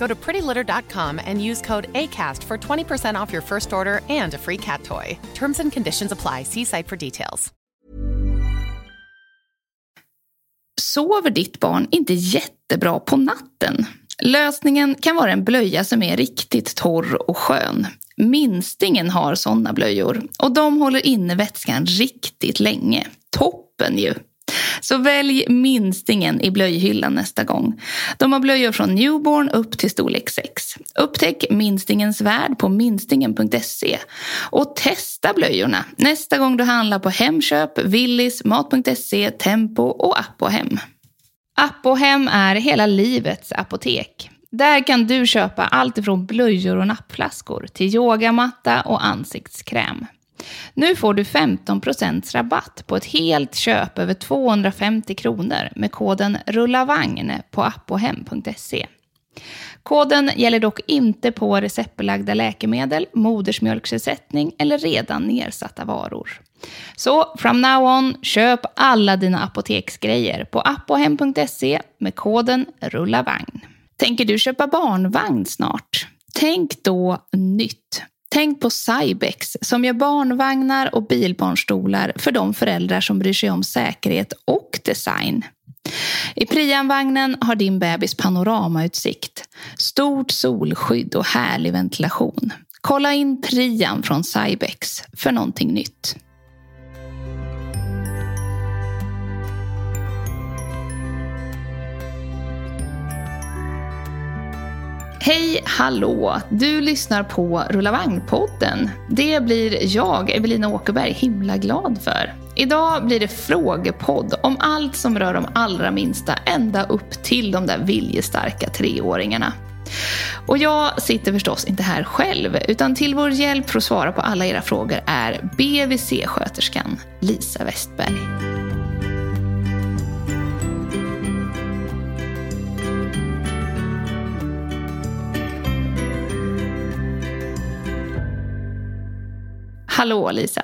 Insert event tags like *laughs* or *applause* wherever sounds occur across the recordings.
Go to prettylitter.com and use code ACAST for 20% off your first order and a free cat toy. Terms and conditions apply. See site for details. Sover ditt barn inte jättebra på natten? Lösningen kan vara en blöja som är riktigt torr och skön. Minstingen har sådana blöjor och de håller inne vätskan riktigt länge. Toppen ju! Så välj minstingen i blöjhyllan nästa gång. De har blöjor från newborn upp till storlek 6. Upptäck minstingens värld på minstingen.se och testa blöjorna nästa gång du handlar på Hemköp, Willys, Mat.se, Tempo och Apohem. Apohem är hela livets apotek. Där kan du köpa allt ifrån blöjor och nappflaskor till yogamatta och ansiktskräm. Nu får du 15% rabatt på ett helt köp över 250 kronor med koden RULLAVAGN på appohem.se. Koden gäller dock inte på receptbelagda läkemedel, modersmjölksersättning eller redan nedsatta varor. Så from now on, köp alla dina apoteksgrejer på appohem.se med koden RULLAVAGN. Tänker du köpa barnvagn snart? Tänk då nytt. Tänk på Cybex som gör barnvagnar och bilbarnstolar för de föräldrar som bryr sig om säkerhet och design. I Prianvagnen har din bebis panoramautsikt, stort solskydd och härlig ventilation. Kolla in Prian från Cybex för någonting nytt. Hej, hallå! Du lyssnar på Rulla vagn-podden. Det blir jag, Evelina Åkerberg, himla glad för. Idag blir det frågepodd om allt som rör de allra minsta ända upp till de där viljestarka treåringarna. Och jag sitter förstås inte här själv, utan till vår hjälp för att svara på alla era frågor är BVC-sköterskan Lisa Westberg. Hallå Lisa!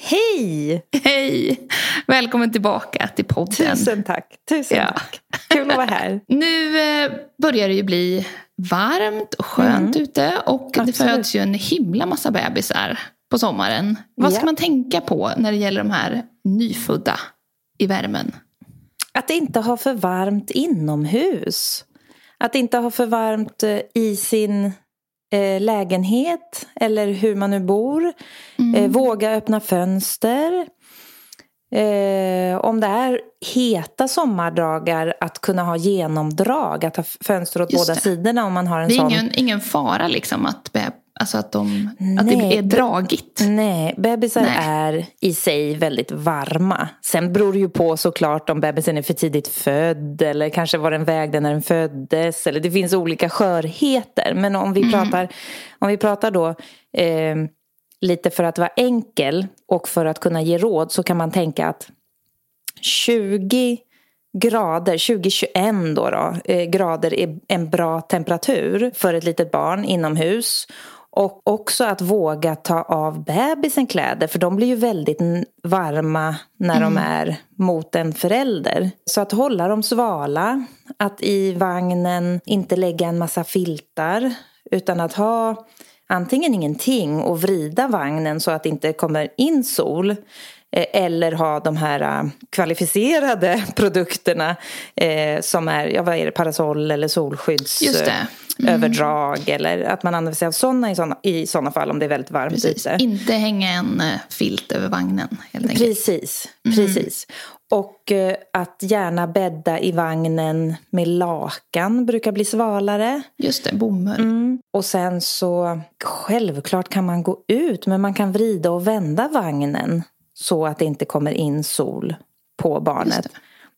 Hej! Hej! Välkommen tillbaka till podden. Tusen tack. Tusen ja. tack. Kul att vara här. *laughs* Nu eh, börjar det ju bli varmt och skönt mm. ute och Absolut. det föds ju en himla massa bebisar på sommaren. Vad ska ja. man tänka på när det gäller de här nyfödda i värmen? Att inte ha för varmt inomhus. Att inte ha för varmt eh, i sin eh, lägenhet eller hur man nu bor. Mm. Eh, våga öppna fönster. Eh, om det är heta sommardagar att kunna ha genomdrag, att ha fönster åt Just båda det. sidorna om man har en det är sån. Ingen, ingen fara liksom att Alltså att, de, att det är dragigt? Nej, bebisar nej. är i sig väldigt varma. Sen beror det ju på såklart om bebisen är för tidigt född eller kanske var den vägde när den föddes. Eller det finns olika skörheter. Men om vi mm. pratar, om vi pratar då eh, lite för att vara enkel och för att kunna ge råd så kan man tänka att 20 grader, 20-21 då, då eh, grader är en bra temperatur för ett litet barn inomhus. Och också att våga ta av bebisen kläder för de blir ju väldigt varma när mm. de är mot en förälder. Så att hålla dem svala, att i vagnen inte lägga en massa filtar utan att ha antingen ingenting och vrida vagnen så att det inte kommer in sol eller ha de här eh, kvalificerade *laughs* produkterna eh, som är, ja vad är det, parasoll eller solskyddsöverdrag. Mm. Eller att man använder sig av sådana i sådana, i sådana fall om det är väldigt varmt Precis. ute. Inte hänga en filt över vagnen helt enkelt. Precis, mm. precis. Och att gärna bädda i vagnen med lakan brukar bli svalare. Just det, bomull. Mm. Och sen så självklart kan man gå ut men man kan vrida och vända vagnen så att det inte kommer in sol på barnet.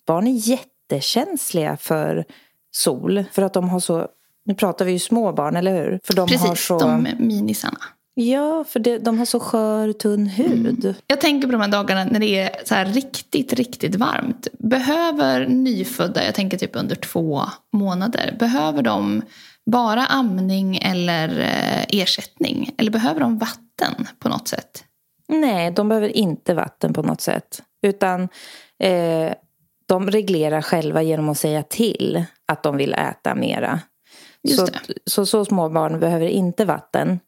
Barn är jättekänsliga för sol för att de har så, nu pratar vi ju små barn, eller hur? För de Precis, har så... de minisarna. Ja, för det, de har så skör, tunn hud. Mm. Jag tänker på de här dagarna när det är så riktigt, riktigt varmt. Behöver nyfödda, jag tänker typ under två månader, behöver de bara amning eller eh, ersättning? Eller behöver de vatten på något sätt? Nej, de behöver inte vatten på något sätt. Utan eh, de reglerar själva genom att säga till att de vill äta mera. Så, så, så små barn behöver inte vatten.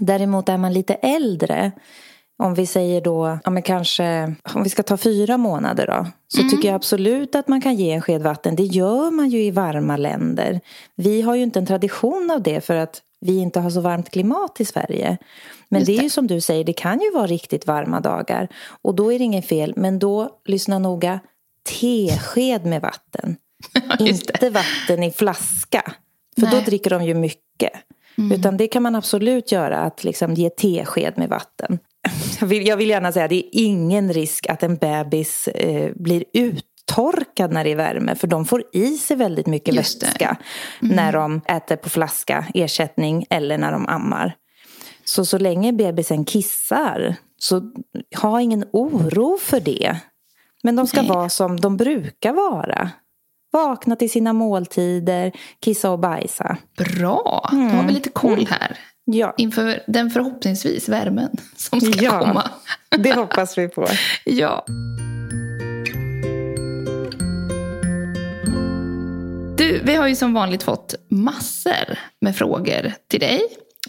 Däremot är man lite äldre, om vi säger då, ja men kanske, om vi ska ta fyra månader då. Så mm. tycker jag absolut att man kan ge en sked vatten. Det gör man ju i varma länder. Vi har ju inte en tradition av det för att vi inte har så varmt klimat i Sverige. Men det. det. är ju som du säger, det kan ju vara riktigt varma dagar. Och då är det inget fel. Men då, lyssna noga, tesked med vatten. *laughs* inte vatten i flaska. För Nej. då dricker de ju mycket. Mm. Utan det kan man absolut göra, att liksom ge tesked med vatten. *laughs* Jag vill, jag vill gärna säga, det är ingen risk att en bebis eh, blir uttorkad när det är värme. För de får i sig väldigt mycket Just vätska mm. när de äter på flaska, ersättning eller när de ammar. Så så länge bebisen kissar, så ha ingen oro för det. Men de ska Nej. vara som de brukar vara. Vakna till sina måltider, kissa och bajsa. Bra, mm. då har vi lite koll mm. här. Ja. Inför den förhoppningsvis värmen som ska ja, komma. det hoppas vi på. *laughs* ja. Du, vi har ju som vanligt fått massor med frågor till dig.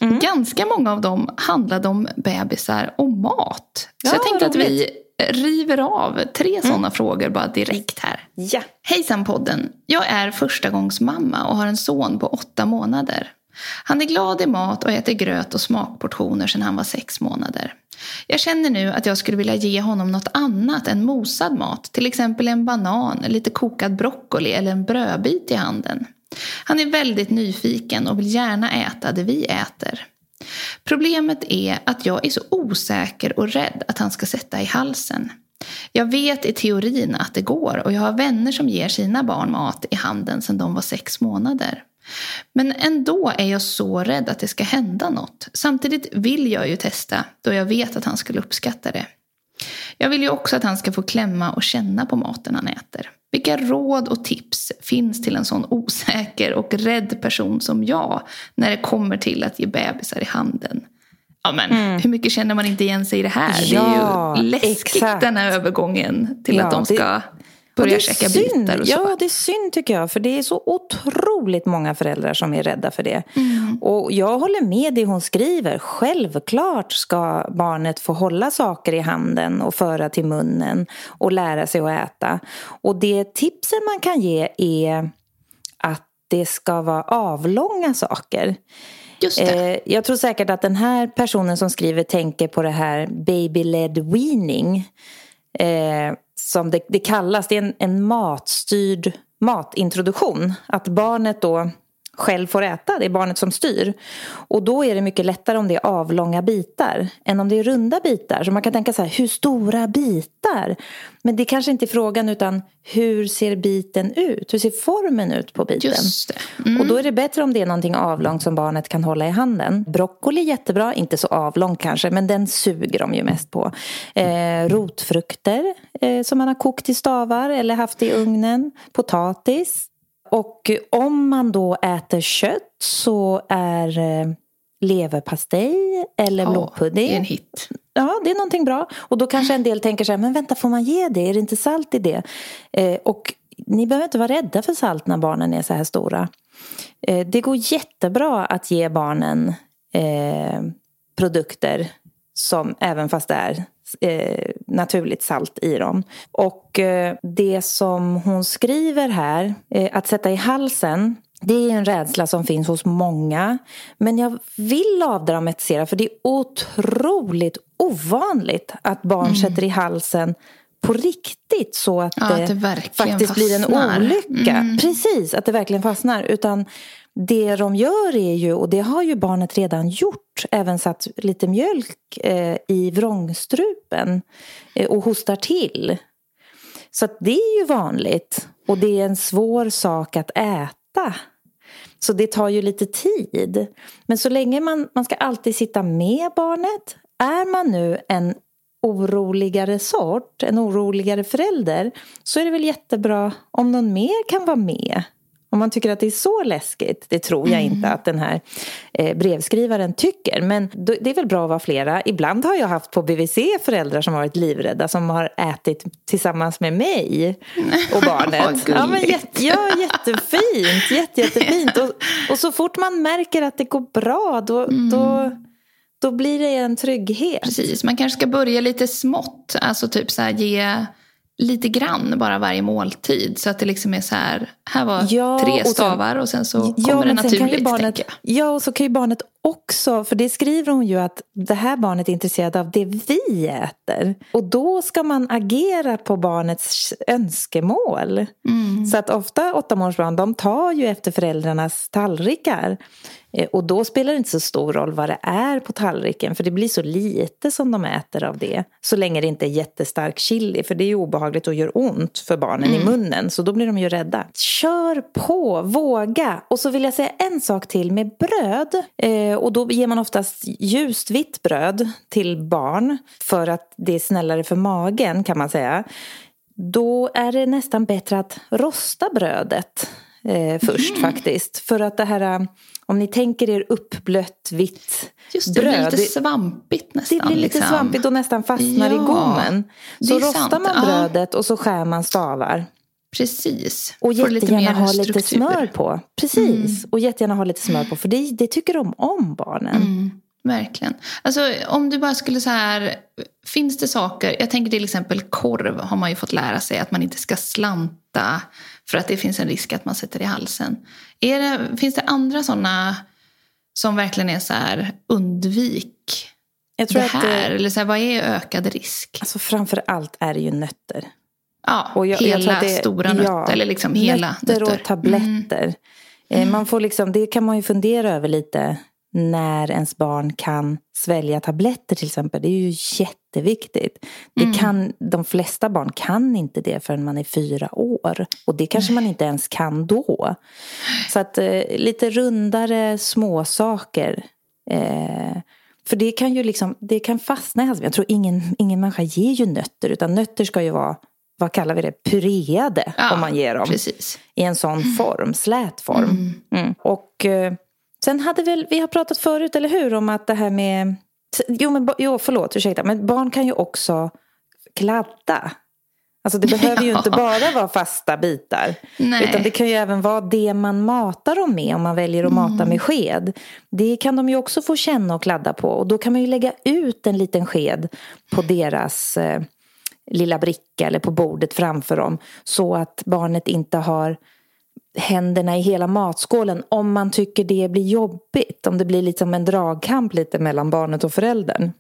Mm. Ganska många av dem handlade om bebisar och mat. Så ja, jag tänkte att vi river av tre mm. sådana frågor bara direkt här. Ja. Hejsan podden! Jag är förstagångsmamma och har en son på åtta månader. Han är glad i mat och äter gröt och smakportioner sedan han var sex månader. Jag känner nu att jag skulle vilja ge honom något annat än mosad mat. Till exempel en banan, lite kokad broccoli eller en brödbit i handen. Han är väldigt nyfiken och vill gärna äta det vi äter. Problemet är att jag är så osäker och rädd att han ska sätta i halsen. Jag vet i teorin att det går och jag har vänner som ger sina barn mat i handen sedan de var sex månader. Men ändå är jag så rädd att det ska hända något. Samtidigt vill jag ju testa då jag vet att han skulle uppskatta det. Jag vill ju också att han ska få klämma och känna på maten han äter. Vilka råd och tips finns till en sån osäker och rädd person som jag när det kommer till att ge bebisar i handen? Ja, men, mm. Hur mycket känner man inte igen sig i det här? Ja, det är ju läskigt exakt. den här övergången till ja, att de ska det, börja käka bitar och så. Ja, det är synd tycker jag. För det är så otroligt många föräldrar som är rädda för det. Mm. Och jag håller med det hon skriver. Självklart ska barnet få hålla saker i handen och föra till munnen och lära sig att äta. Och det tipsen man kan ge är att det ska vara avlånga saker. Eh, jag tror säkert att den här personen som skriver tänker på det här baby-led weaning. Som det, det kallas, det är en, en matstyrd matintroduktion. Att barnet då själv får äta, det är barnet som styr. Och då är det mycket lättare om det är avlånga bitar än om det är runda bitar. Så man kan tänka så här, hur stora bitar? Men det kanske inte är frågan utan hur ser biten ut? Hur ser formen ut på biten? Just. Mm. Och då är det bättre om det är någonting avlångt som barnet kan hålla i handen. Broccoli är jättebra, inte så avlång kanske, men den suger de ju mest på. Eh, rotfrukter eh, som man har kokt i stavar eller haft i ugnen. Potatis, och om man då äter kött så är eh, leverpastej eller ja, blodpudding. Det är en hit. Ja, det är någonting bra. Och då kanske en del tänker så här, men vänta, får man ge det? Är det inte salt i det? Eh, och ni behöver inte vara rädda för salt när barnen är så här stora. Eh, det går jättebra att ge barnen eh, produkter som, även fast det är eh, naturligt salt i dem. Och eh, det som hon skriver här, eh, att sätta i halsen det är en rädsla som finns hos många. Men jag vill avdramatisera för det är otroligt ovanligt att barn mm. sätter i halsen på riktigt så att ja, det, det faktiskt fastnar. blir en olycka. Mm. Precis, att det verkligen fastnar. Utan det de gör är ju, och det har ju barnet redan gjort, även satt lite mjölk eh, i vrångstrupen eh, och hostar till. Så det är ju vanligt. Och det är en svår sak att äta. Så det tar ju lite tid. Men så länge man, man ska alltid sitta med barnet. Är man nu en oroligare sort, en oroligare förälder så är det väl jättebra om någon mer kan vara med. Om man tycker att det är så läskigt, det tror jag mm. inte att den här eh, brevskrivaren tycker. Men det är väl bra att vara flera. Ibland har jag haft på BVC föräldrar som varit livrädda som har ätit tillsammans med mig och *laughs* barnet. ja, men jätte, ja, jättefint, jätte, jättefint. Och, och så fort man märker att det går bra då, mm. då då blir det en trygghet. Precis, man kanske ska börja lite smått. Alltså typ så här ge lite grann bara varje måltid. Så att det liksom är så här, här var ja, tre stavar och sen, så ja, kommer det naturligt. Barnet, ja, och så kan ju barnet också, för det skriver hon ju att det här barnet är intresserat av det vi äter. Och då ska man agera på barnets önskemål. Mm. Så att ofta åttamånadersbarn, de tar ju efter föräldrarnas tallrikar. Eh, och då spelar det inte så stor roll vad det är på tallriken för det blir så lite som de äter av det. Så länge det inte är jättestark chili för det är ju obehagligt och gör ont för barnen mm. i munnen så då blir de ju rädda. Kör på, våga! Och så vill jag säga en sak till med bröd. Eh, och då ger man oftast ljust vitt bröd till barn för att det är snällare för magen kan man säga. Då är det nästan bättre att rosta brödet eh, först mm. faktiskt. För att det här om ni tänker er uppblött vitt Just det, bröd. Det blir lite svampigt nästan. Det blir lite liksom. svampigt och nästan fastnar ja, i gommen. Så rostar sant. man brödet ja. och så skär man stavar. Precis. Och jättegärna ha lite smör på. Precis. Mm. Och jättegärna ha lite smör på. För det, det tycker de om barnen. Mm. Verkligen. Alltså om du bara skulle så här, finns det saker, jag tänker till exempel korv har man ju fått lära sig att man inte ska slanta för att det finns en risk att man sätter i halsen. Är det, finns det andra sådana som verkligen är så här, undvik jag tror det här? Att det, eller så här, vad är ökad risk? Alltså framför allt är det ju nötter. Ja, och jag, hela jag det, stora nötter. Ja, eller liksom hela nötter. Nötter och tabletter. Mm. mm. Man får liksom, det kan man ju fundera över lite när ens barn kan svälja tabletter till exempel. Det är ju jätteviktigt. Det mm. kan, de flesta barn kan inte det förrän man är fyra år. Och det kanske man inte ens kan då. Så att eh, lite rundare småsaker. Eh, för det kan ju liksom, det kan fastna i halsen. Jag tror ingen, ingen människa ger ju nötter. Utan nötter ska ju vara, vad kallar vi det, pureade. Ja, om man ger dem. Precis. I en sån form, slät form. Mm. Mm. Och... Eh, Sen hade väl, vi har pratat förut, eller hur, om att det här med... Jo, men, jo förlåt, ursäkta, men barn kan ju också kladda. Alltså det *laughs* behöver ju inte bara vara fasta bitar. Nej. Utan det kan ju även vara det man matar dem med om man väljer att mm. mata med sked. Det kan de ju också få känna och kladda på. Och då kan man ju lägga ut en liten sked på deras eh, lilla bricka eller på bordet framför dem. Så att barnet inte har händerna i hela matskålen om man tycker det blir jobbigt. Om det blir liksom en dragkamp lite mellan barnet och föräldern.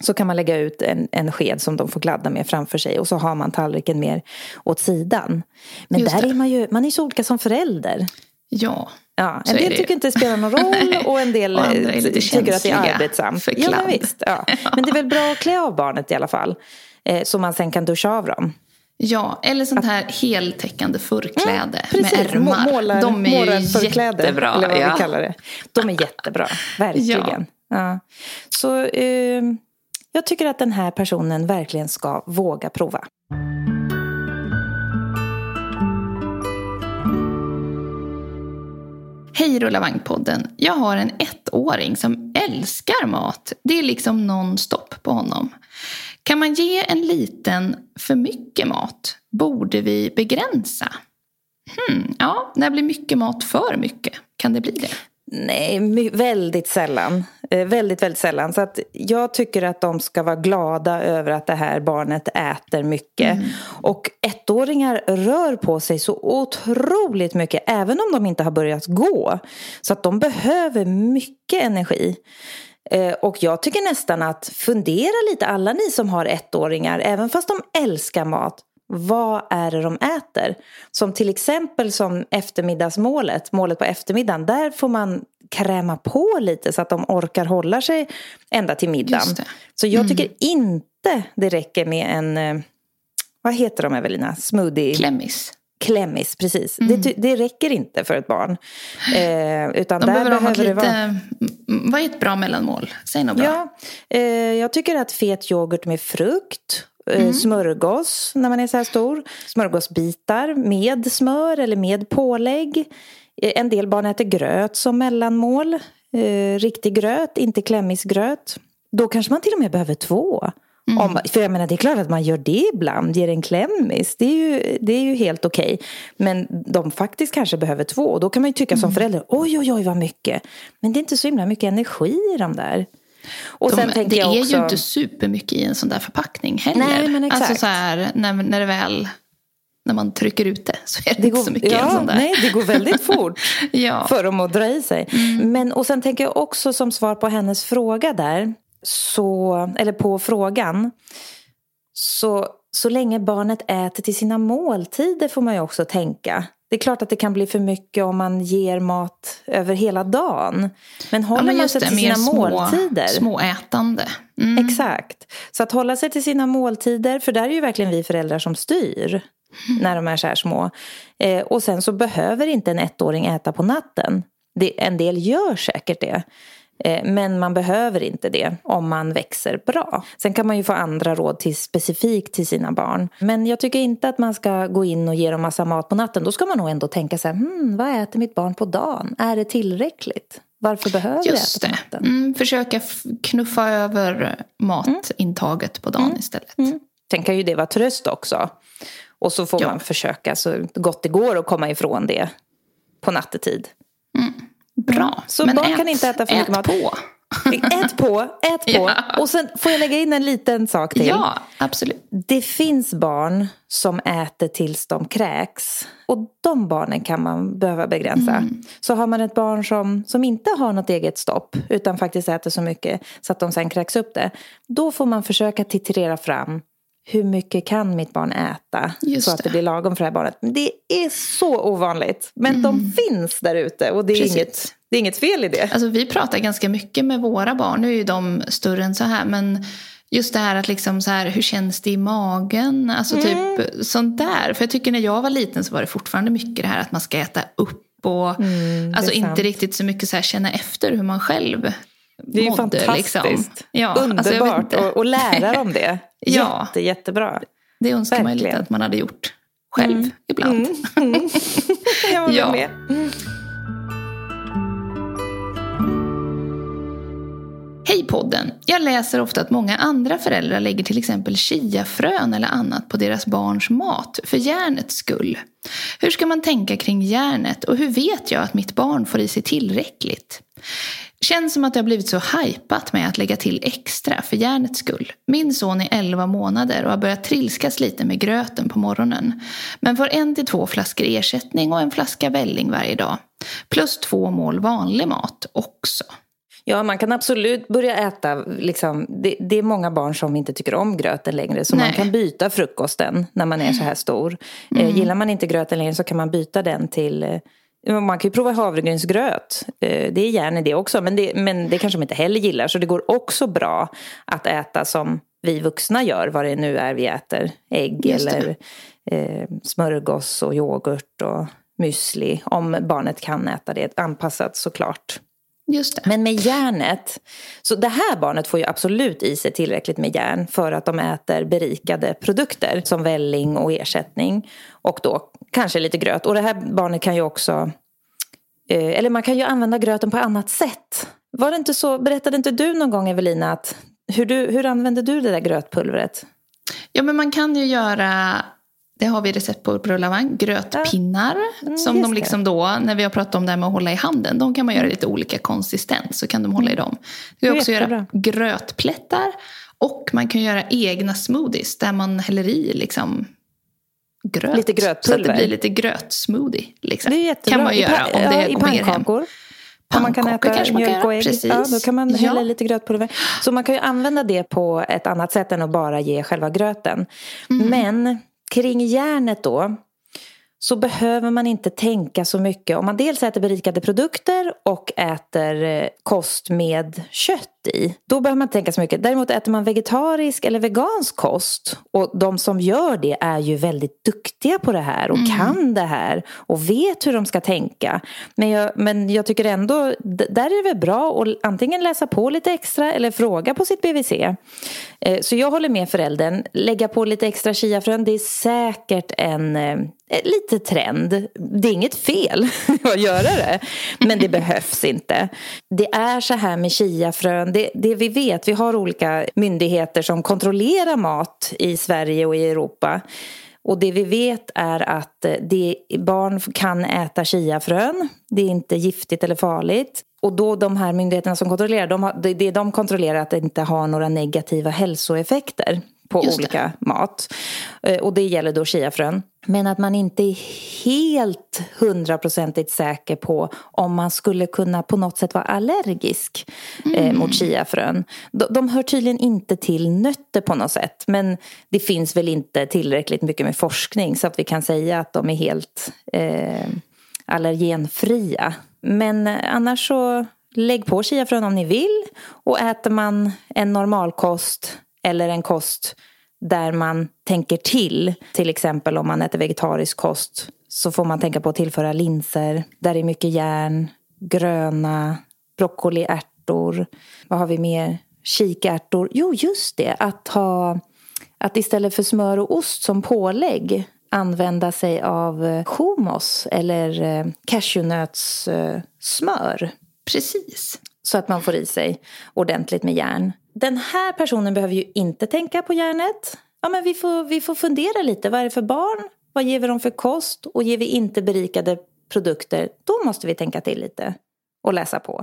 Så kan man lägga ut en, en sked som de får gladda med framför sig och så har man tallriken mer åt sidan. Men Just där det. är man ju, man är så olika som förälder. Ja. Ja, en del tycker inte det spelar någon roll och en del och tycker att det är arbetsamt. Ja, men visst, ja. Men det är väl bra att klä av barnet i alla fall. Eh, så man sen kan duscha av dem. Ja, eller sånt här heltäckande förkläde mm, med ärmar. Målar, de är ju jättebra. Eller vad ja. vi kallar det. De är jättebra, *laughs* verkligen. Ja. ja. Så eh, jag tycker att den här personen verkligen ska våga prova. Hej Rulla Vagnpodden. Jag har en ettåring som älskar mat. Det är liksom non-stop på honom. Kan man ge en liten för mycket mat? Borde vi begränsa? Hmm, ja, när blir mycket mat för mycket? Kan det bli det? Nej, väldigt sällan. Eh, väldigt, väldigt sällan. Så att jag tycker att de ska vara glada över att det här barnet äter mycket. Mm. Och ettåringar rör på sig så otroligt mycket, även om de inte har börjat gå. Så att de behöver mycket energi. Eh, och jag tycker nästan att fundera lite, alla ni som har ettåringar, även fast de älskar mat, vad är det de äter? Som till exempel som eftermiddagsmålet, målet på eftermiddagen, där får man kräma på lite så att de orkar hålla sig ända till middagen. Så jag tycker mm. inte det räcker med en, eh, vad heter de Evelina, smoothie? Klemmis. Klemmis, precis. Mm. Det, det räcker inte för ett barn. Eh, utan de där behöver, behöver lite, det vara... Vad är ett bra mellanmål? Säg något bra. Ja, eh, jag tycker att fet yoghurt med frukt Eh, mm. smörgås när man är så här stor. Smörgåsbitar med smör eller med pålägg. Eh, en del barn äter gröt som mellanmål. Eh, riktig gröt, inte klämmisgröt. Då kanske man till och med behöver två. Mm. Om, för jag menar, det är klart att man gör det ibland, ger en klämmis. Det är ju, det är ju helt okej. Okay. Men de faktiskt kanske behöver två. Och då kan man ju tycka mm. som förälder, oj oj oj vad mycket. Men det är inte så himla mycket energi i de där. Och De, sen det är också... ju inte supermycket i en sån där förpackning heller. Nej, men exakt. Alltså så här, när, när det väl när man trycker ut det så är det, det inte så mycket ja, sån där. Nej, det går väldigt fort *laughs* ja. för dem att dra i sig. Mm. Men, och sen tänker jag också som svar på hennes fråga där, så, eller på frågan, så, så länge barnet äter till sina måltider får man ju också tänka. Det är klart att det kan bli för mycket om man ger mat över hela dagen. Men håller ja, men man sig till sina små, måltider. Småätande. Mm. Exakt. Så att hålla sig till sina måltider, för där är ju verkligen vi föräldrar som styr. Mm. När de är så här små. Eh, och sen så behöver inte en ettåring äta på natten. Det, en del gör säkert det. Eh, men man behöver inte det om man växer bra. Sen kan man ju få andra råd till, specifikt till sina barn. Men jag tycker inte att man ska gå in och ge dem massa mat på natten. Då ska man nog ändå tänka så här, hmm, vad äter mitt barn på dagen? Är det tillräckligt? Varför behöver Just jag äta på natten? Mm, försöka knuffa över matintaget mm. på dagen mm. istället. Mm. Sen kan ju det vara tröst också. Och så får ja. man försöka så gott det går att komma ifrån det på nattetid. Mm. Bra. Så Men barn ät, kan inte äta för mycket mat. på. *laughs* Ät på, ät på. Ja. Och sen får jag lägga in en liten sak till. Ja, absolut. Det finns barn som äter tills de kräks. Och de barnen kan man behöva begränsa. Mm. Så har man ett barn som, som inte har något eget stopp utan faktiskt äter så mycket så att de sen kräks upp det. Då får man försöka titrera fram hur mycket kan mitt barn äta Just så att det. det blir lagom för det här barnet. Det är så ovanligt. Men mm. de finns där ute och det är, inget, det är inget fel i det. Alltså, vi pratar ganska mycket med våra barn. Nu är ju de större än så här. Men just det här att liksom så här, hur känns det i magen? Alltså mm. typ sånt där. För jag tycker när jag var liten så var det fortfarande mycket det här att man ska äta upp. Och, mm, alltså inte sant. riktigt så mycket så här, känna efter hur man själv det är ju mådde, fantastiskt. Liksom. Ja, alltså, Underbart alltså lära dem det. *laughs* ja. Jätte, jättebra. Det önskar Verkligen. man lite att man hade gjort själv mm. ibland. Mm. Mm. Jag *laughs* håller ja. med. Hej podden! Jag läser ofta att många andra föräldrar lägger till exempel chiafrön eller annat på deras barns mat för järnets skull. Hur ska man tänka kring järnet och hur vet jag att mitt barn får i sig tillräckligt? Känns som att det har blivit så hajpat med att lägga till extra för järnets skull. Min son är 11 månader och har börjat trilskas lite med gröten på morgonen. Men får en till två flaskor ersättning och en flaska välling varje dag. Plus två mål vanlig mat också. Ja, man kan absolut börja äta. Liksom, det, det, är många barn som inte tycker om gröten längre. Så Nej. man kan byta frukosten när man är så här stor. Eh, mm. gillar man inte gröten längre så kan man byta den till eh, man kan ju prova havregrynsgröt. Eh, det är gärna det också. Men det, men det kanske de inte heller gillar. Så det går också bra att äta som vi vuxna gör. Vad det nu är vi äter. Ägg eller eh, smörgås och yoghurt och müsli. Om barnet kan äta det. Anpassat såklart. Just det. Men med järnet, så det här barnet får ju absolut i sig tillräckligt med järn för att de äter berikade produkter som välling och ersättning. Och då kanske lite gröt. Och det här barnet kan ju också, eh, eller man kan ju använda gröten på annat sätt. Var det inte så, berättade inte du någon gång Evelina att hur, du, hur använde du det där grötpulvret? Ja men man kan ju göra Det har vi recept på Rullavang. Grötpinnar. Ja. Mm, som de liksom då, när vi har pratat om det här med att hålla i handen. De kan man göra lite olika konsistens. Så kan de hålla i dem. Du kan också göra grötplättar. Och man kan göra egna smoothies. Där man häller i liksom gröt. Lite grötpulver. Så att det blir lite grötsmoothie. Liksom. Det är jättebra. kan man göra om det ja, hem. Pannkakor man kan äta kanske man och ägg. Precis. Ja, då kan man hälla ja. lite grötpulver. Så man kan ju använda det på ett annat sätt än att bara ge själva gröten. Mm. Men kring järnet då så behöver man inte tänka så mycket. Om man dels äter berikade produkter och äter eh, kost med kött i. Då behöver man inte tänka så mycket. Däremot äter man vegetarisk eller vegansk kost och de som gör det är ju väldigt duktiga på det här och mm. kan det här och vet hur de ska tänka. Men jag, men jag tycker ändå, där är det väl bra att antingen läsa på lite extra eller fråga på sitt BVC. Eh, så jag håller med föräldern. Lägga på lite extra chiafrön, det är säkert en eh, Eh, lite trend. Det är inget fel *laughs* att göra det, men det behövs inte. Det är så här med chiafrön, det, det vi vet, vi har olika myndigheter som kontrollerar mat i Sverige och i Europa. Och det vi vet är att eh, det, barn kan äta chiafrön. Det är inte giftigt eller farligt. Och då de här myndigheterna som kontrollerar, de har, det de kontrollerar att det inte har några negativa hälsoeffekter på Just olika det. mat. Eh, och det gäller då chiafrön. Men att man inte är helt hundraprocentigt säker på om man skulle kunna på något sätt vara allergisk eh, mm. mot chiafrön. De, de hör tydligen inte till nötter på något sätt. Men det finns väl inte tillräckligt mycket med forskning så att vi kan säga att de är helt eh, allergenfria. Men eh, annars så lägg på chiafrön om ni vill. Och äter man en normalkost eller en kost där man tänker till. Till exempel om man äter vegetarisk kost så får man tänka på att tillföra linser. Där det är mycket järn, gröna, broccoliärtor. Vad har vi mer? Kikärtor. Jo, just det. Att, ha, att istället för smör och ost som pålägg använda sig av eh, hummus eller eh, cashewnötssmör. Precis. Så att man får i sig ordentligt med järn den här personen behöver ju inte tänka på järnet. Ja, men vi, får, vi får fundera lite. Vad är det för barn? Vad ger vi dem för kost? Och ger vi inte berikade produkter, då måste vi tänka till lite och läsa på.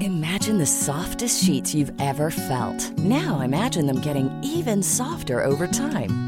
Imagine the softest sheets you've ever felt. Now imagine them getting even softer over time.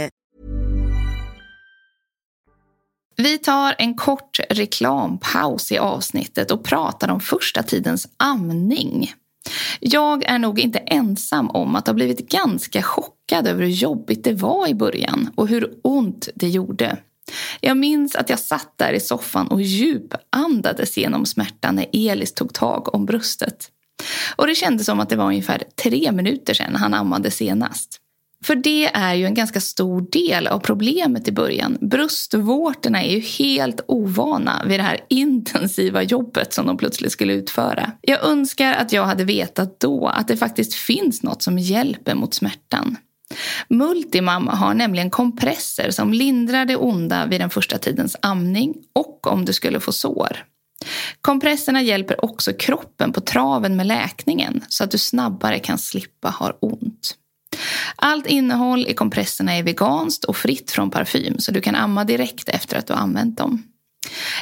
Vi tar en kort reklampaus i avsnittet och pratar om första tidens amning. Jag är nog inte ensam om att ha blivit ganska chockad över hur jobbigt det var i början och hur ont det gjorde. Jag minns att jag satt där i soffan och djupandades genom smärtan när Elis tog tag om bröstet. Och det kändes som att det var ungefär tre minuter sedan han ammade senast. För det är ju en ganska stor del av problemet i början. Bröstvårtorna är ju helt ovana vid det här intensiva jobbet som de plötsligt skulle utföra. Jag önskar att jag hade vetat då att det faktiskt finns något som hjälper mot smärtan. Multimam har nämligen kompresser som lindrar det onda vid den första tidens amning och om du skulle få sår. Kompresserna hjälper också kroppen på traven med läkningen så att du snabbare kan slippa ha ont. Allt innehåll i kompresserna är veganskt och fritt från parfym så du kan amma direkt efter att du har använt dem.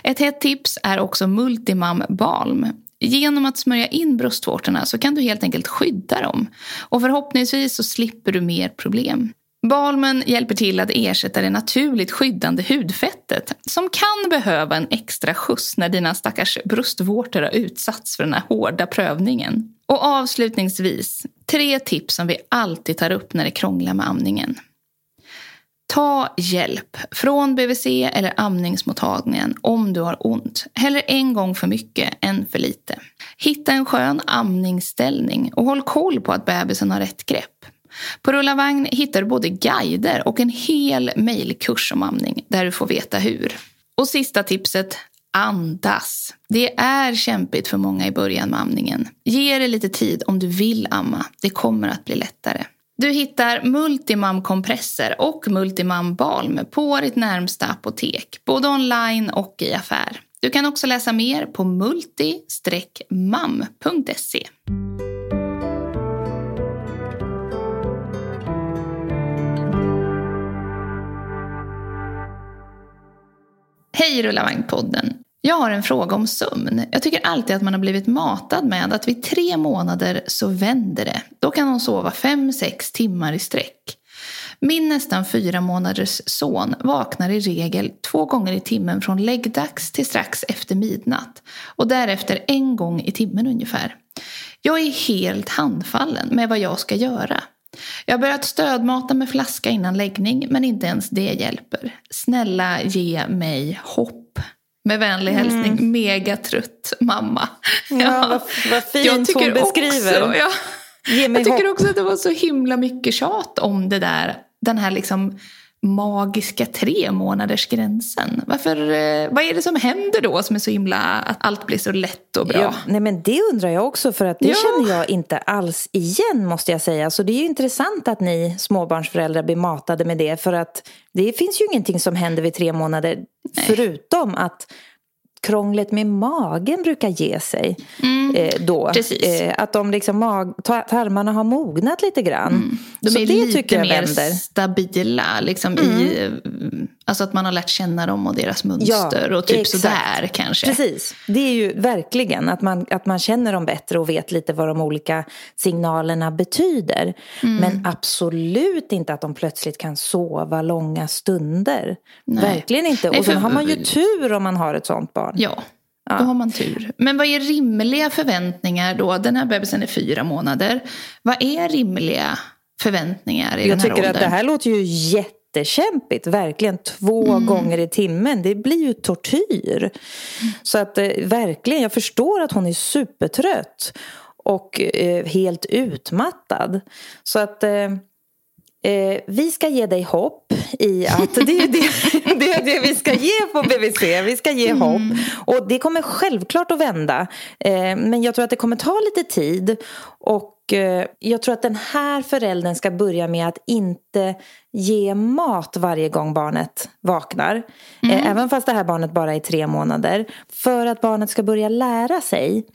Ett hett tips är också Multimam Balm. Genom att smörja in bröstvårtorna så kan du helt enkelt skydda dem. Och förhoppningsvis så slipper du mer problem. Balmen hjälper till att ersätta det naturligt skyddande hudfettet som kan behöva en extra skjuts när dina stackars bröstvårtor har utsatts för den här hårda prövningen. Och avslutningsvis, tre tips som vi alltid tar upp när det krånglar med amningen. Ta hjälp från BVC eller amningsmottagningen om du har ont. Hellre en gång för mycket än för lite. Hitta en skön amningsställning och håll koll på att bebisen har rätt grepp. På Rulla Vagn hittar du både guider och en hel mejlkurs om amning där du får veta hur. Och sista tipset, andas. Det är kämpigt för många i början med amningen. Ge det lite tid om du vill amma. Det kommer att bli lättare. Du hittar Multimam-kompresser och Multimam-balm på ditt närmsta apotek, både online och i affär. Du kan också läsa mer på multi-mam.se. Hej Rulla Vagn-podden! Jag har en fråga om sömn. Jag tycker alltid att man har blivit matad med att vid tre månader så vänder det. Då kan hon sova fem, sex timmar i sträck. Min nästan fyra månaders son vaknar i regel två gånger i timmen från läggdags till strax efter midnatt och därefter en gång i timmen ungefär. Jag är helt handfallen med vad jag ska göra. Jag har börjat stödmata med flaska innan läggning men inte ens det hjälper. Snälla ge mig hopp. Med vänlig mm. hälsning, megatrött mamma. Ja, ja. Vad, vad fint hon beskriver. Också, *laughs* ja, jag tycker hopp. också att det var så himla mycket tjat om det där. Den här liksom magiska tre månaders gränsen. Varför, eh, vad är det som händer då som är så himla att allt blir så lätt och bra? Ja, nej men det undrar jag också för att det ja. känner jag inte alls igen måste jag säga. Så det är ju intressant att ni småbarnsföräldrar blir matade med det för att det finns ju ingenting som händer vid tre månader nej. förutom att krånglet med magen brukar ge sig mm, eh, då. Eh, att de liksom mag, tarmarna har mognat lite grann. Mm. De Så är det lite mer vänder. stabila liksom mm. i Alltså att man har lärt känna dem och deras mönster ja, och typ exakt. sådär kanske. Precis. Det är ju verkligen att man, att man känner dem bättre och vet lite vad de olika signalerna betyder. Mm. Men absolut inte att de plötsligt kan sova långa stunder. Nej. Verkligen inte. Nej, och sen har man ju tur om man har ett sånt barn. Ja. Ja. Då har man tur. Men vad är rimliga förväntningar då? Den här bebisen är fyra månader. Vad är rimliga förväntningar i Jag den här tycker åldern? att det här låter ju jätte jättekämpigt, verkligen två mm. gånger i timmen. Det blir ju tortyr. Mm. Så att eh, verkligen, jag förstår att hon är supertrött och eh, helt utmattad. Så att eh, Eh, vi ska ge dig hopp i att det är det, *laughs* det, är det vi ska ge på BVC. Vi ska ge mm. hopp. Och det kommer självklart att vända. Eh, men jag tror att det kommer ta lite tid. Och eh, jag tror att den här föräldern ska börja med att inte ge mat varje gång barnet vaknar. Eh, mm. Även fast det här barnet bara är tre månader. För att barnet ska börja lära sig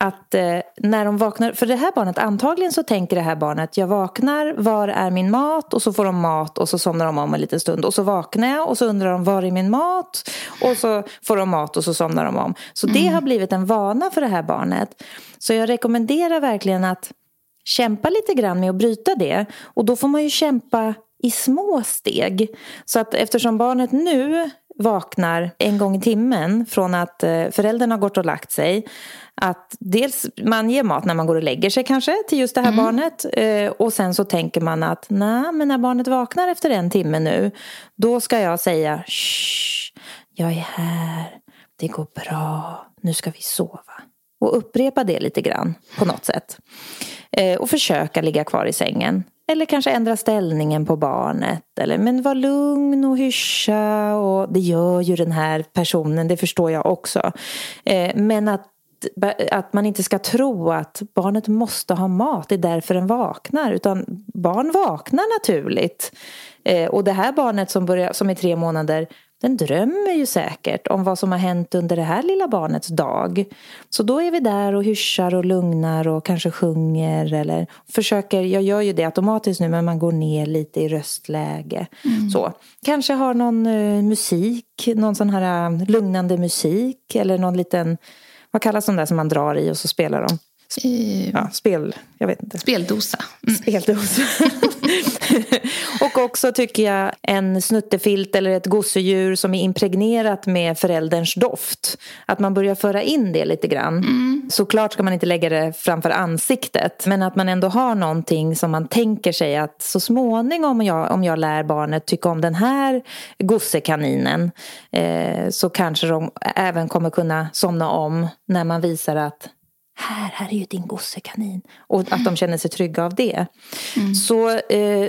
att eh, när de vaknar, för det här barnet, antagligen så tänker det här barnet, jag vaknar, var är min mat? Och så får de mat och så somnar de om en liten stund. Och så vaknar jag och så undrar de, var är min mat? Och så får de mat och så somnar de om. Så mm. det har blivit en vana för det här barnet. Så jag rekommenderar verkligen att kämpa lite grann med att bryta det. Och då får man ju kämpa i små steg. Så att eftersom barnet nu vaknar en gång i timmen från att eh, föräldern har gått och lagt sig. Att dels man ger mat när man går och lägger sig kanske till just det här mm. barnet. Eh, och sen så tänker man att nej, men när barnet vaknar efter en timme nu. Då ska jag säga Shh, jag är här. Det går bra. Nu ska vi sova. Och upprepa det lite grann på något sätt. Eh, och försöka ligga kvar i sängen. Eller kanske ändra ställningen på barnet. Eller, men var lugn och hyscha. Och det gör ju den här personen, det förstår jag också. Eh, men att att man inte ska tro att barnet måste ha mat, det är därför den vaknar. Utan barn vaknar naturligt. Eh, och det här barnet som, börjar, som är tre månader den drömmer ju säkert om vad som har hänt under det här lilla barnets dag. Så då är vi där och hyschar och lugnar och kanske sjunger eller försöker, jag gör ju det automatiskt nu men man går ner lite i röstläge. Mm. Så. Kanske har någon uh, musik, någon sån här uh, lugnande musik eller någon liten vad kallas de där som man drar i och så spelar de? I... Ja, spel, jag vet inte. Speldosa. Mm. Speldosa. *laughs* och också tycker jag en snuttefilt eller ett gosedjur som är impregnerat med förälderns doft. Att man börjar föra in det lite grann. Mm. Såklart ska man inte lägga det framför ansiktet. Men att man ändå har någonting som man tänker sig att så småningom om jag, om jag lär barnet tycka om den här gossekaninen eh, så kanske de även kommer kunna somna om när man visar att här, här är ju din gossekanin. Och att de känner sig trygga av det. Mm. Så eh,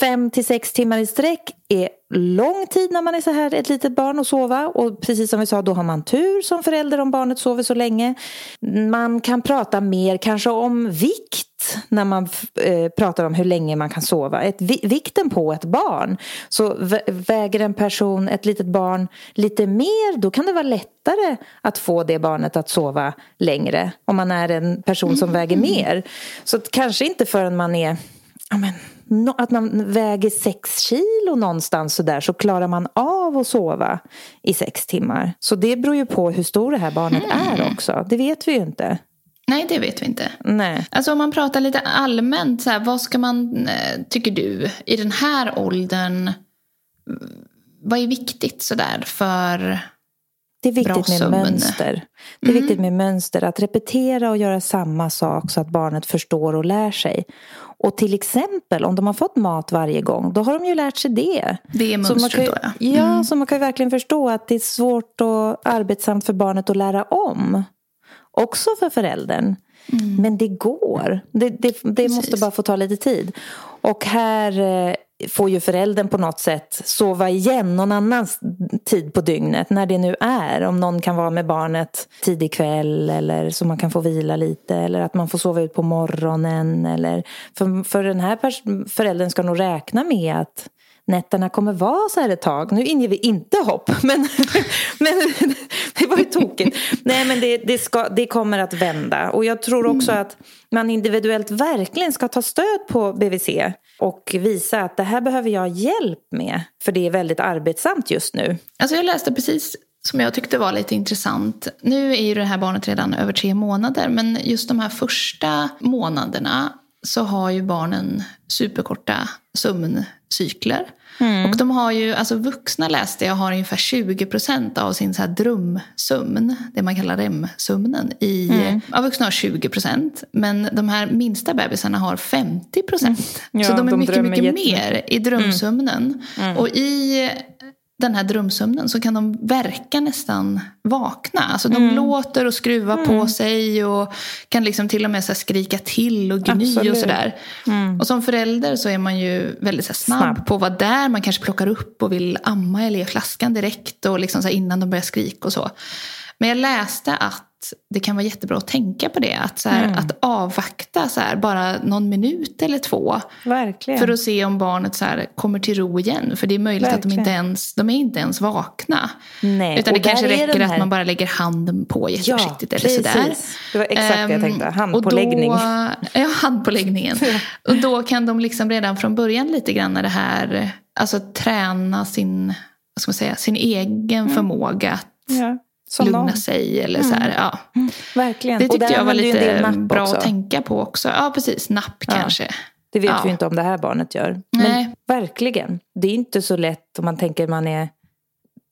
fem till sex timmar i sträck är lång tid när man är så här ett litet barn och sova. Och precis som vi sa, då har man tur som förälder om barnet sover så länge. Man kan prata mer kanske om vikt när man eh, pratar om hur länge man kan sova. Ett, vikten på ett barn. Så väger en person, ett litet barn, lite mer då kan det vara lättare att få det barnet att sova längre. Om man är en person som mm. väger mer. Så kanske inte förrän man är Att man väger sex kilo någonstans så där så klarar man av att sova i sex timmar. Så det beror ju på hur stor det här barnet mm. är också. Det vet vi ju inte. Nej, det vet vi inte. Nej. Alltså om man pratar lite allmänt, så här, vad ska man, eh, tycker du, i den här åldern, vad är viktigt sådär för det är viktigt med mönster. Det är mm. viktigt med mönster. Att repetera och göra samma sak så att barnet förstår och lär sig. Och till exempel om de har fått mat varje gång, då har de ju lärt sig det. Det är mönstret då ja. Mm. Ja, så man kan ju verkligen förstå att det är svårt och arbetsamt för barnet att lära om. Också för föräldern. Mm. Men det går. Det, det, det måste bara få ta lite tid. Och här eh, får ju föräldern på något sätt sova igen någon annan tid på dygnet, när det nu är. Om någon kan vara med barnet tidig kväll eller så man kan få vila lite eller att man får sova ut på morgonen. Eller, för, för den här föräldern ska nog räkna med att nätterna kommer vara så här ett tag. Nu inger vi inte hopp, *laughs* men, men det var ju tokigt. Nej, men det, det, ska, det kommer att vända. Och jag tror också mm. att man individuellt verkligen ska ta stöd på BVC och visa att det här behöver jag hjälp med, för det är väldigt arbetsamt just nu. Alltså jag läste precis som jag tyckte var lite intressant. Nu är ju det här barnet redan över tre månader, men just de här första månaderna så har ju barnen superkorta sömncykler. Mm. Och de har ju, alltså vuxna läste jag har ungefär 20 procent av sin så här drömsömn, det man kallar REM-sömnen. I, mm. ja, vuxna har 20 procent, men de här minsta bebisarna har 50 procent. Mm. Ja, så de är de mycket, mycket mer i drömsömnen. Mm. Mm. Och i den här drömsömnen så kan de verka nästan vakna. Alltså de mm. låter och skruvar mm. på sig och kan liksom till och med så skrika till och gny Absolut. och sådär. Mm. Och som förälder så är man ju väldigt så snabb, snabb, på att vara där. Man kanske plockar upp och vill amma eller ge flaskan direkt och liksom så innan de börjar skrika och så. Men jag läste att det kan vara jättebra att tänka på det. Att, så här, mm. att avvakta så här, bara någon minut eller två. Verkligen. För att se om barnet så här, kommer till ro igen. För det är möjligt Verkligen. att de inte ens de är inte ens vakna. Nej. Utan det kanske räcker här... att man bara lägger handen på jätteförsiktigt. Ja, eller sådär. Det var exakt um, det jag tänkte. Ehm, handpåläggning. Då, *laughs* ja, handpåläggningen. och då kan de liksom redan från början lite grann det här, alltså träna sin, vad ska man säga, sin egen mm. förmåga att ja som lugna någon. sig. Eller mm. så här, ja. Mm, verkligen. Det tyckte jag var lite bra också. att tänka på också. Ja, precis. Napp ja. kanske. Det vet ja. vi inte om det här barnet gör. Men verkligen. Det är inte så lätt om man tänker man är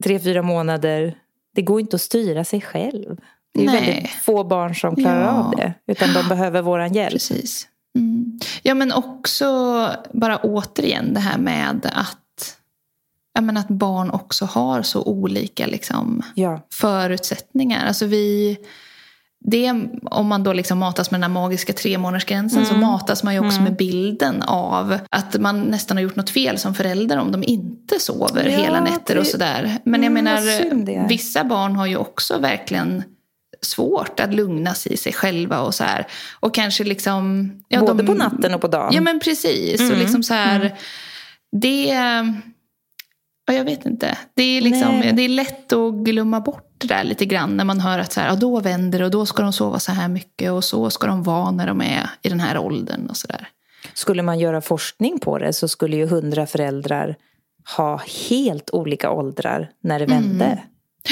tre, fyra månader. Det går inte att styra sig själv. Det är Nej. väldigt få barn som klarar ja. av det. Utan de behöver vår hjälp. Precis. Mm. Ja men också bara återigen det här med att men att barn också har så olika liksom, ja. förutsättningar. Alltså vi, det, om man då liksom matas med den här magiska tremånadersgränsen mm. så matas man ju också mm. med bilden av att man nästan har gjort något fel som förälder om de inte sover ja, hela nätter och sådär. Men jag mm, menar, vissa barn har ju också verkligen svårt att lugna sig i sig själva och så här. Och kanske liksom... Ja, Både de, på natten och på dagen. Ja men precis. Och mm. liksom så här, mm. det jag vet inte. Det är, liksom, det är lätt att glömma bort det där lite grann när man hör att så här, ja, då vänder det och då ska de sova så här mycket och så ska de vara när de är i den här åldern och så där. Skulle man göra forskning på det så skulle ju hundra föräldrar ha helt olika åldrar när det vände. Mm.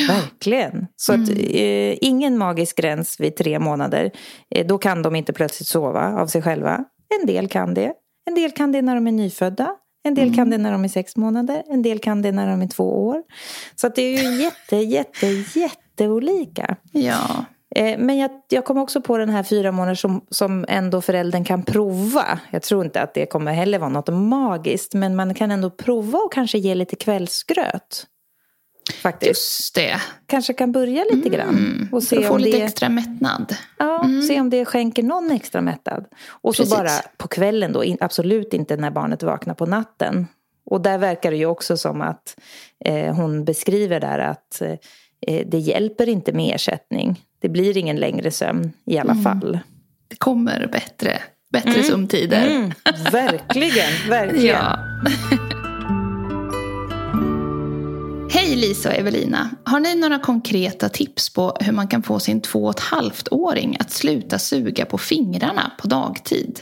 Verkligen. Så att, Mm. eh, ingen magisk gräns vid tre månader. Eh, då kan de inte plötsligt sova av sig själva. En del kan det. En del kan det när de är nyfödda. En del Mm. kan det när de är sex månader. En del kan det när de är två år. Så att det är ju *sighs* jätte, jätte, jätteolika. Ja. Eh, Men jag, jag kom också på den här fyra månader som, som ändå föräldern kan prova. Jag tror inte att det kommer heller vara något magiskt. Men man kan ändå prova och kanske ge lite kvällsgröt. Faktiskt. Just det. Kanske kan börja lite grann. Och För se att få om, lite det, extra mättnad. ja, se om det skänker någon extra mättad. Och så Precis. bara på kvällen då. Absolut inte när barnet vaknar på natten. Och där verkar det ju också som att eh, hon beskriver där att eh, det hjälper inte med ersättning. Det blir ingen längre sömn i alla fall. Det kommer bättre, bättre sömntider. Mm, verkligen, *laughs* verkligen. Ja. Hej Lisa och Evelina. Har ni några konkreta tips på hur man kan få sin två och ett halvt-åring att sluta suga på fingrarna på dagtid?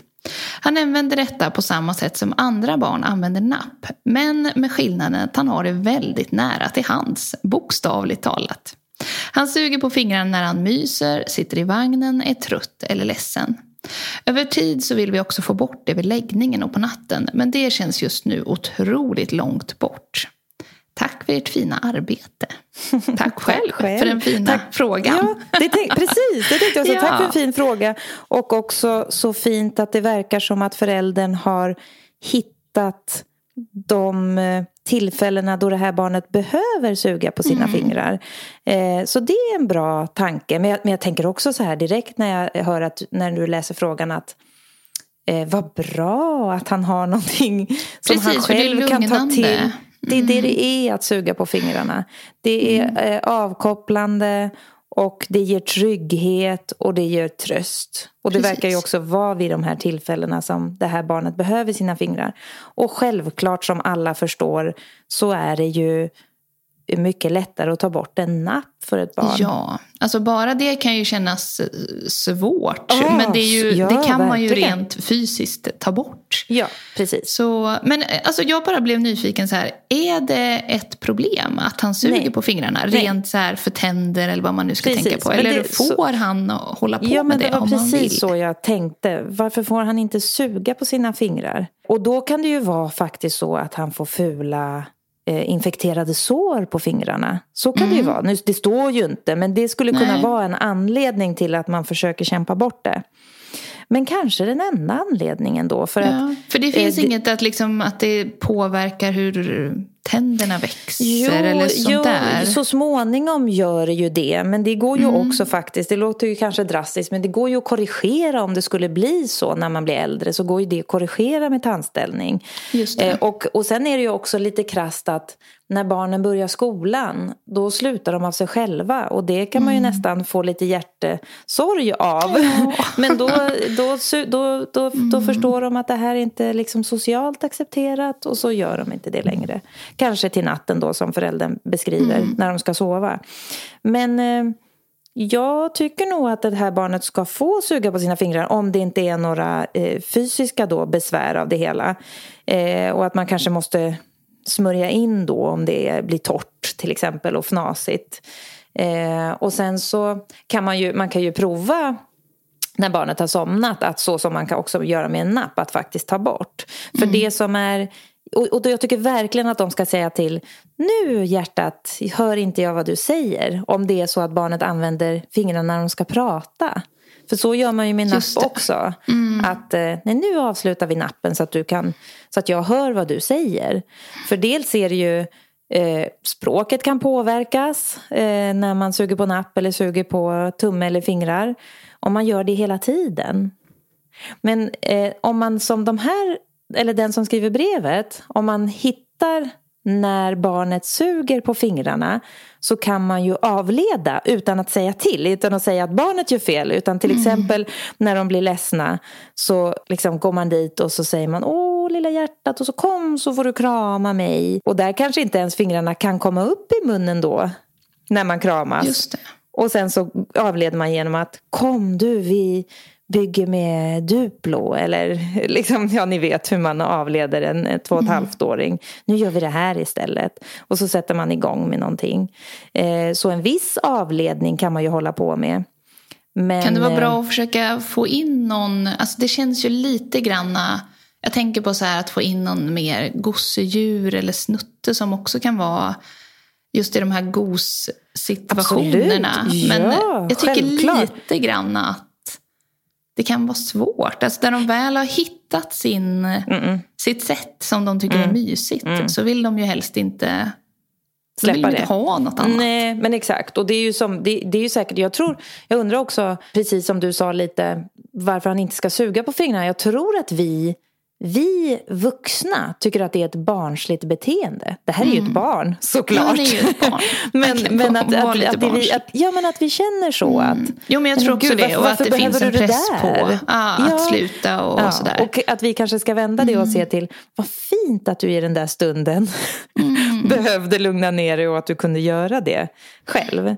Han använder detta på samma sätt som andra barn använder napp, men med skillnaden att han har det väldigt nära till hands, bokstavligt talat. Han suger på fingrarna när han myser, sitter i vagnen, är trött eller ledsen. Över tid så vill vi också få bort det vid läggningen och på natten, men det känns just nu otroligt långt bort. Tack för ert fina arbete. *laughs* Tack själv, själv. för den fina Tack. frågan. Ja, det tänk, *laughs* precis. Det tänkte jag också. Ja. Tack för en fin fråga. Och också så fint att det verkar som att föräldern har hittat de eh, tillfällena då det här barnet behöver suga på sina fingrar. Eh, så det är en bra tanke. Men jag, men jag tänker också så här direkt när jag hör att när du läser frågan att eh, vad bra att han har *laughs* någonting som Precis, han själv kan ta till. Det är det det är att suga på fingrarna. Det är eh, avkopplande och det ger trygghet och det ger tröst. Och det Precis. verkar ju också vara vid de här tillfällena som det här barnet behöver sina fingrar. Och självklart som alla förstår så är det ju mycket lättare att ta bort en napp för ett barn. Ja, alltså bara det kan ju kännas eh, svårt. Ja, men det, ju, ja, det kan man ju verkligen. rent fysiskt ta bort. Ja, precis. Så, men eh, alltså jag bara blev nyfiken så här. Är det ett problem att han suger Nej. på fingrarna? Nej. Rent så här för tänder eller vad man nu ska Precis, tänka på. Eller det- får så- han hålla på Ja, med det det, var om han vill? precis så jag tänkte. Varför får han inte suga på sina fingrar? Och då kan det ju vara faktiskt så att han får fula infekterade sår på fingrarna. Så kan det ju vara. Nu, det står ju inte, men det skulle kunna Mm. Nej. vara en anledning till att man försöker kämpa bort det. Men kanske den enda anledningen då. För att, Ja, för det finns eh, inget att, liksom, att det påverkar hur tänderna växer eller sånt jo, där. så småningom gör det ju det. Men det går ju Mm. också faktiskt, det låter ju kanske drastiskt, men det går ju att korrigera om det skulle bli så när man blir äldre. Så går ju det att korrigera med tandställning. Just. Eh, och, och sen är det ju också lite krasst att när barnen börjar skolan, då slutar de av sig själva. Och det kan man ju Mm. nästan få lite hjärtesorg av. *laughs* Men då, då, då, då, Mm. då förstår de att det här inte är liksom socialt accepterat och så gör de inte det längre. Kanske till natten då som föräldern beskriver Mm. när de ska sova. Men eh, jag tycker nog att det här barnet ska få suga på sina fingrar om det inte är några eh, fysiska då besvär av det hela. Eh, och att man kanske måste smörja in då om det blir torrt till exempel och fnasigt. Eh, och sen så kan man ju, man kan ju prova när barnet har somnat att så som man kan också göra med en napp att faktiskt ta bort. För det som är och, jag tycker verkligen att de ska säga till Nu hjärtat, hör inte jag vad du säger Om det är så att barnet använder fingrarna när de ska prata För så gör man ju med napp också. Att eh, nej, nu avslutar vi nappen så att, du kan, så att jag hör vad du säger. För dels är det ju eh, Språket kan påverkas eh, När man suger på napp eller suger på tumme eller fingrar. Om man gör det hela tiden. Men eh, om man som de här, eller den som skriver brevet, om man hittar när barnet suger på fingrarna så kan man ju avleda utan att säga till, utan att säga att barnet gör fel. Utan till exempel när de blir ledsna så liksom går man dit och så säger man Åh lilla hjärtat och så kom så får du krama mig. Och där kanske inte ens fingrarna kan komma upp i munnen då när man kramas. Just det. Och sen så avleder man genom att kom du, vi, bygger med Duplo eller *laughs* liksom, ja ni vet hur man avleder en två och ett mm. halvt åring. Nu gör vi det här istället. Och så sätter man igång med någonting. Eh, så en viss avledning kan man ju hålla på med. Men, kan det vara bra eh, att försöka få in någon, alltså det känns ju lite granna, jag tänker på så här att få in någon mer gosedjur eller snutte som också kan vara just i de här gossituationerna. Men ja, jag tycker självklart. lite grann att det kan vara svårt. Alltså där de väl har hittat sin, sitt sätt som de tycker mm. är mysigt mm. så vill de ju helst inte släppa vill de inte ha något annat. Nej, men exakt. Och det är ju, som, det, det, är ju säkert, jag tror, jag undrar också, precis som du sa lite, varför han inte ska suga på fingrarna. Jag tror att vi vi vuxna tycker att det är ett barnsligt beteende. Det här är mm. ju ett barn såklart. Ja, är ett barn. men, men att, att, att, att, vi, att, ja, men att vi känner så. Mm. Att, jo men jag tror också gud, det. Och att det finns en press på ah, ja. att sluta och, ja, sådär. Och att vi kanske ska vända det och mm. se till vad fint att du i den där stunden *laughs* mm. behövde lugna ner dig och att du kunde göra det själv.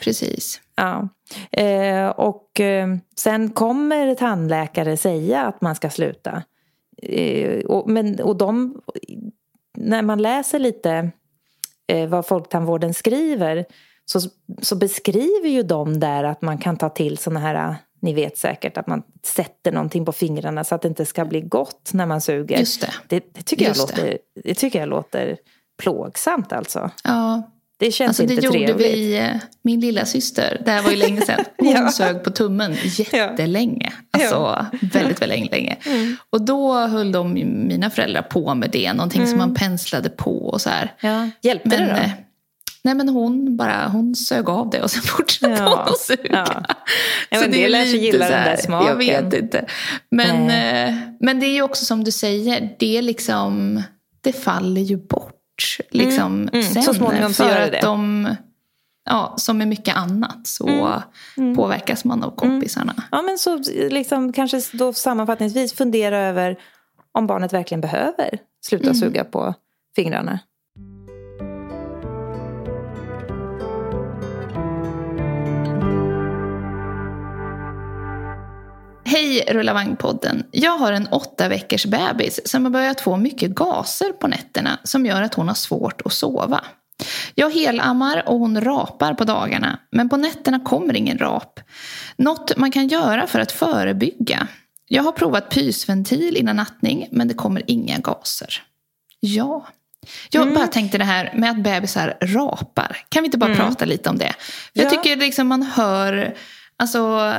Precis. Ja. Eh, och eh, sen kommer tandläkare säga att man ska sluta. Eh, och, men, och de, när man läser lite eh, vad Folktandvården skriver så, så beskriver ju de där att man kan ta till såna här ni vet säkert att man sätter någonting på fingrarna så att det inte ska bli gott när man suger. Just det. Det, det tycker, jag låter, det. det tycker jag låter plågsamt alltså. Ja, det känns alltså, inte det trevligt. gjorde vi, min lilla syster. det här var ju länge sedan. *laughs* Hon ja. sög på tummen jättelänge. Alltså ja. väldigt, väldigt länge. Mm. Och då höll de, mina föräldrar på med det. Någonting mm. som man penslade på och så här. Ja. Hjälpte men, det då? Eh, nej men hon bara, hon sög av det och sen *laughs* fortsatte ja. hon att suga. Ja. *laughs* Så det, det lär sig gilla den där smaken. Jag vet inte. Men, eh, men det är ju också som du säger, det liksom, det faller ju bort liksom, mm. Mm. sen. Så småningom för att det. de, ja, som med mycket annat så mm. mm. påverkas man av kompisarna. Ja men så liksom, kanske då sammanfattningsvis fundera över om barnet verkligen behöver sluta mm. suga på fingrarna. Hej Rullavang-podden. Jag har en åtta veckors bebis som har börjat få mycket gaser på nätterna som gör att hon har svårt att sova. Jag helammar och hon rapar på dagarna, men på nätterna kommer ingen rap. Något man kan göra för att förebygga. Jag har provat pysventil innan nattning, men det kommer inga gaser. Ja. Jag mm. bara tänkte det här med att bebisar rapar. Kan vi inte bara mm. prata lite om det? Jag ja. tycker liksom man hör, alltså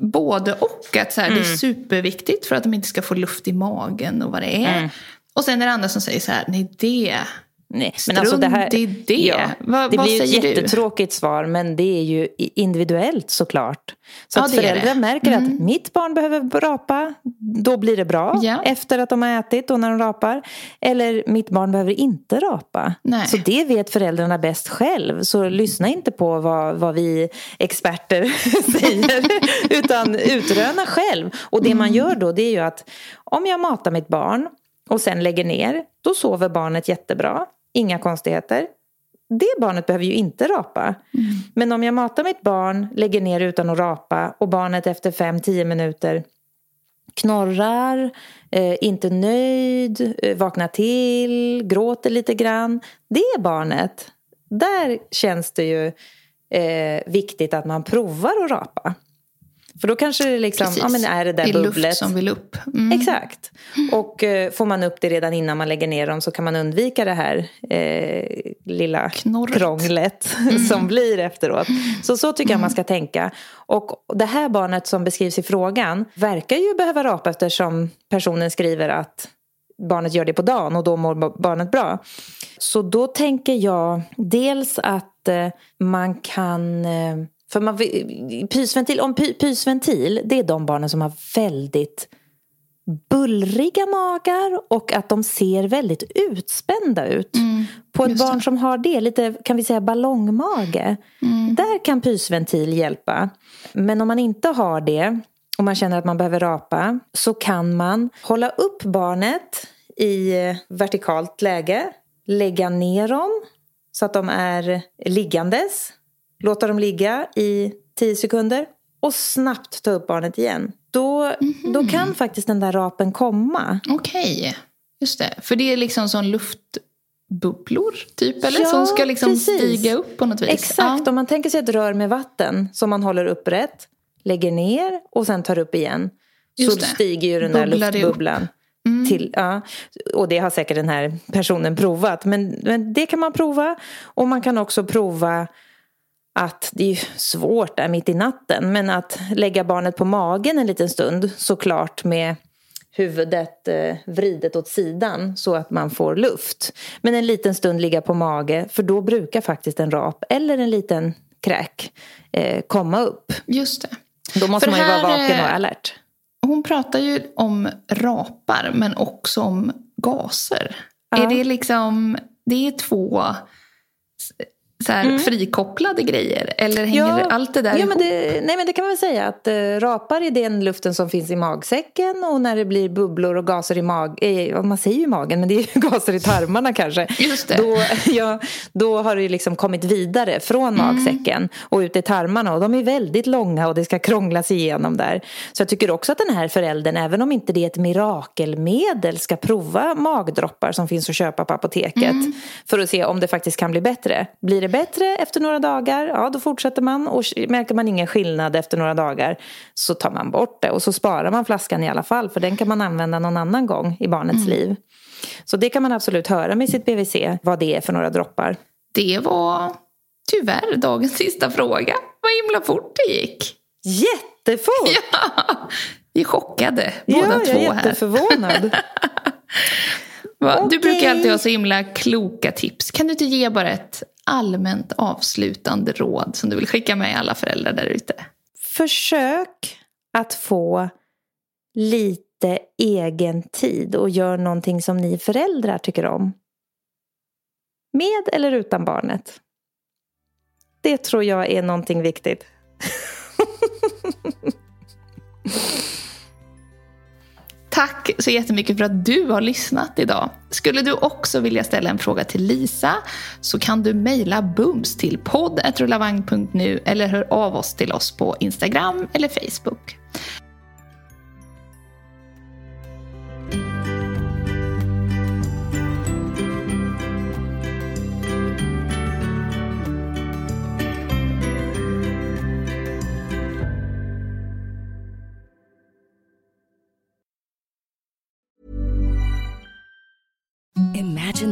både och. Att så här, mm. Det är mm. superviktigt för att de inte ska få luft i magen och vad det är. Mm. Och sen är det andra som säger så här, nej det Nej, men alltså det här, i det. Ja, Va, det blir ett jättetråkigt du? svar men det är ju individuellt såklart. Så ja, att föräldrar märker mm. att mitt barn behöver rapa, då blir det bra ja. efter att de har ätit och när de rapar. Eller mitt barn behöver inte rapa. Nej. Så det vet föräldrarna bäst själv. Så lyssna inte på vad, vad vi experter *laughs* säger utan utröna själv. Och det mm. man gör då det är ju att om jag matar mitt barn och sen lägger ner, då sover barnet jättebra. Inga konstigheter. Det barnet behöver ju inte rapa. Mm. Men om jag matar mitt barn, lägger ner utan att rapa och barnet efter 5-10 minuter knorrar, eh, inte nöjd, eh, vaknar till, gråter lite grann. Det barnet, där känns det ju eh, viktigt att man provar att rapa. För då kanske det liksom, Precis. ja men är det där det är bubblet. luft som vill upp. Mm. Exakt. Och eh, får man upp det redan innan man lägger ner dem så kan man undvika det här eh, lilla Knorret. krånglet *laughs* mm. som blir efteråt. Så så tycker jag man ska tänka. Och det här barnet som beskrivs i frågan verkar ju behöva rapa eftersom personen skriver att barnet gör det på dagen och då mår barnet bra. Så då tänker jag dels att eh, man kan eh, för man, pysventil, om py, pysventil, det är de barnen som har väldigt bullriga magar och att de ser väldigt utspända ut. Mm, På ett barn det. som har det, lite kan vi säga ballongmage, mm. där kan pysventil hjälpa. Men om man inte har det och man känner att man behöver rapa så kan man hålla upp barnet i vertikalt läge, lägga ner dem så att de är liggandes Låta dem ligga i 10 sekunder. och snabbt ta upp barnet igen. Då, mm -hmm. då kan faktiskt den där rapen komma. Okej, okay. just det. För det är liksom sån luftbubblor typ, eller? Ja, som ska liksom precis. stiga upp på något vis. Exakt, ja. om man tänker sig ett rör med vatten som man håller upprätt, lägger ner och sen tar upp igen. Just så det. stiger ju den där Bubblar luftbubblan. Mm. Till, ja, och det har säkert den här personen provat. Men, men det kan man prova. Och man kan också prova att det är svårt där mitt i natten. Men att lägga barnet på magen en liten stund såklart med huvudet eh, vridet åt sidan så att man får luft. Men en liten stund ligga på mage för då brukar faktiskt en rap eller en liten kräk eh, komma upp. Just det. Då måste för man ju vara vaken och alert. Hon pratar ju om rapar men också om gaser. Ja. Är det liksom, det är två så här, mm. frikopplade grejer? Eller hänger ja, allt det där ja, ihop? Men det, nej men det kan man väl säga att äh, rapar är den luften som finns i magsäcken och när det blir bubblor och gaser i magen, äh, man säger ju magen men det är ju *laughs* gaser i tarmarna kanske. Just det. Då, *laughs* ja, då har det liksom kommit vidare från mm. magsäcken och ut i tarmarna och de är väldigt långa och det ska krånglas igenom där. Så jag tycker också att den här föräldern, även om inte det är ett mirakelmedel, ska prova magdroppar som finns att köpa på apoteket mm. för att se om det faktiskt kan bli bättre. Blir det det bättre efter några dagar, ja då fortsätter man. Och märker man ingen skillnad efter några dagar så tar man bort det. Och så sparar man flaskan i alla fall, för den kan man använda någon annan gång i barnets mm. liv. Så det kan man absolut höra med sitt BVC, vad det är för några droppar. Det var tyvärr dagens sista fråga. Vad himla fort det gick. Jättefort! *laughs* Ja, vi är chockade båda ja, två här. jag är jätteförvånad. *laughs* Okay. Du brukar alltid ha så himla kloka tips. Kan du inte ge bara ett allmänt avslutande råd som du vill skicka med alla föräldrar där ute? Försök att få lite egen tid och gör någonting som ni föräldrar tycker om. Med eller utan barnet. Det tror jag är någonting viktigt. *laughs* Tack så jättemycket för att du har lyssnat idag. Skulle du också vilja ställa en fråga till Lisa så kan du mejla bums till podd.rullavagn.nu eller hör av oss till oss på Instagram eller Facebook.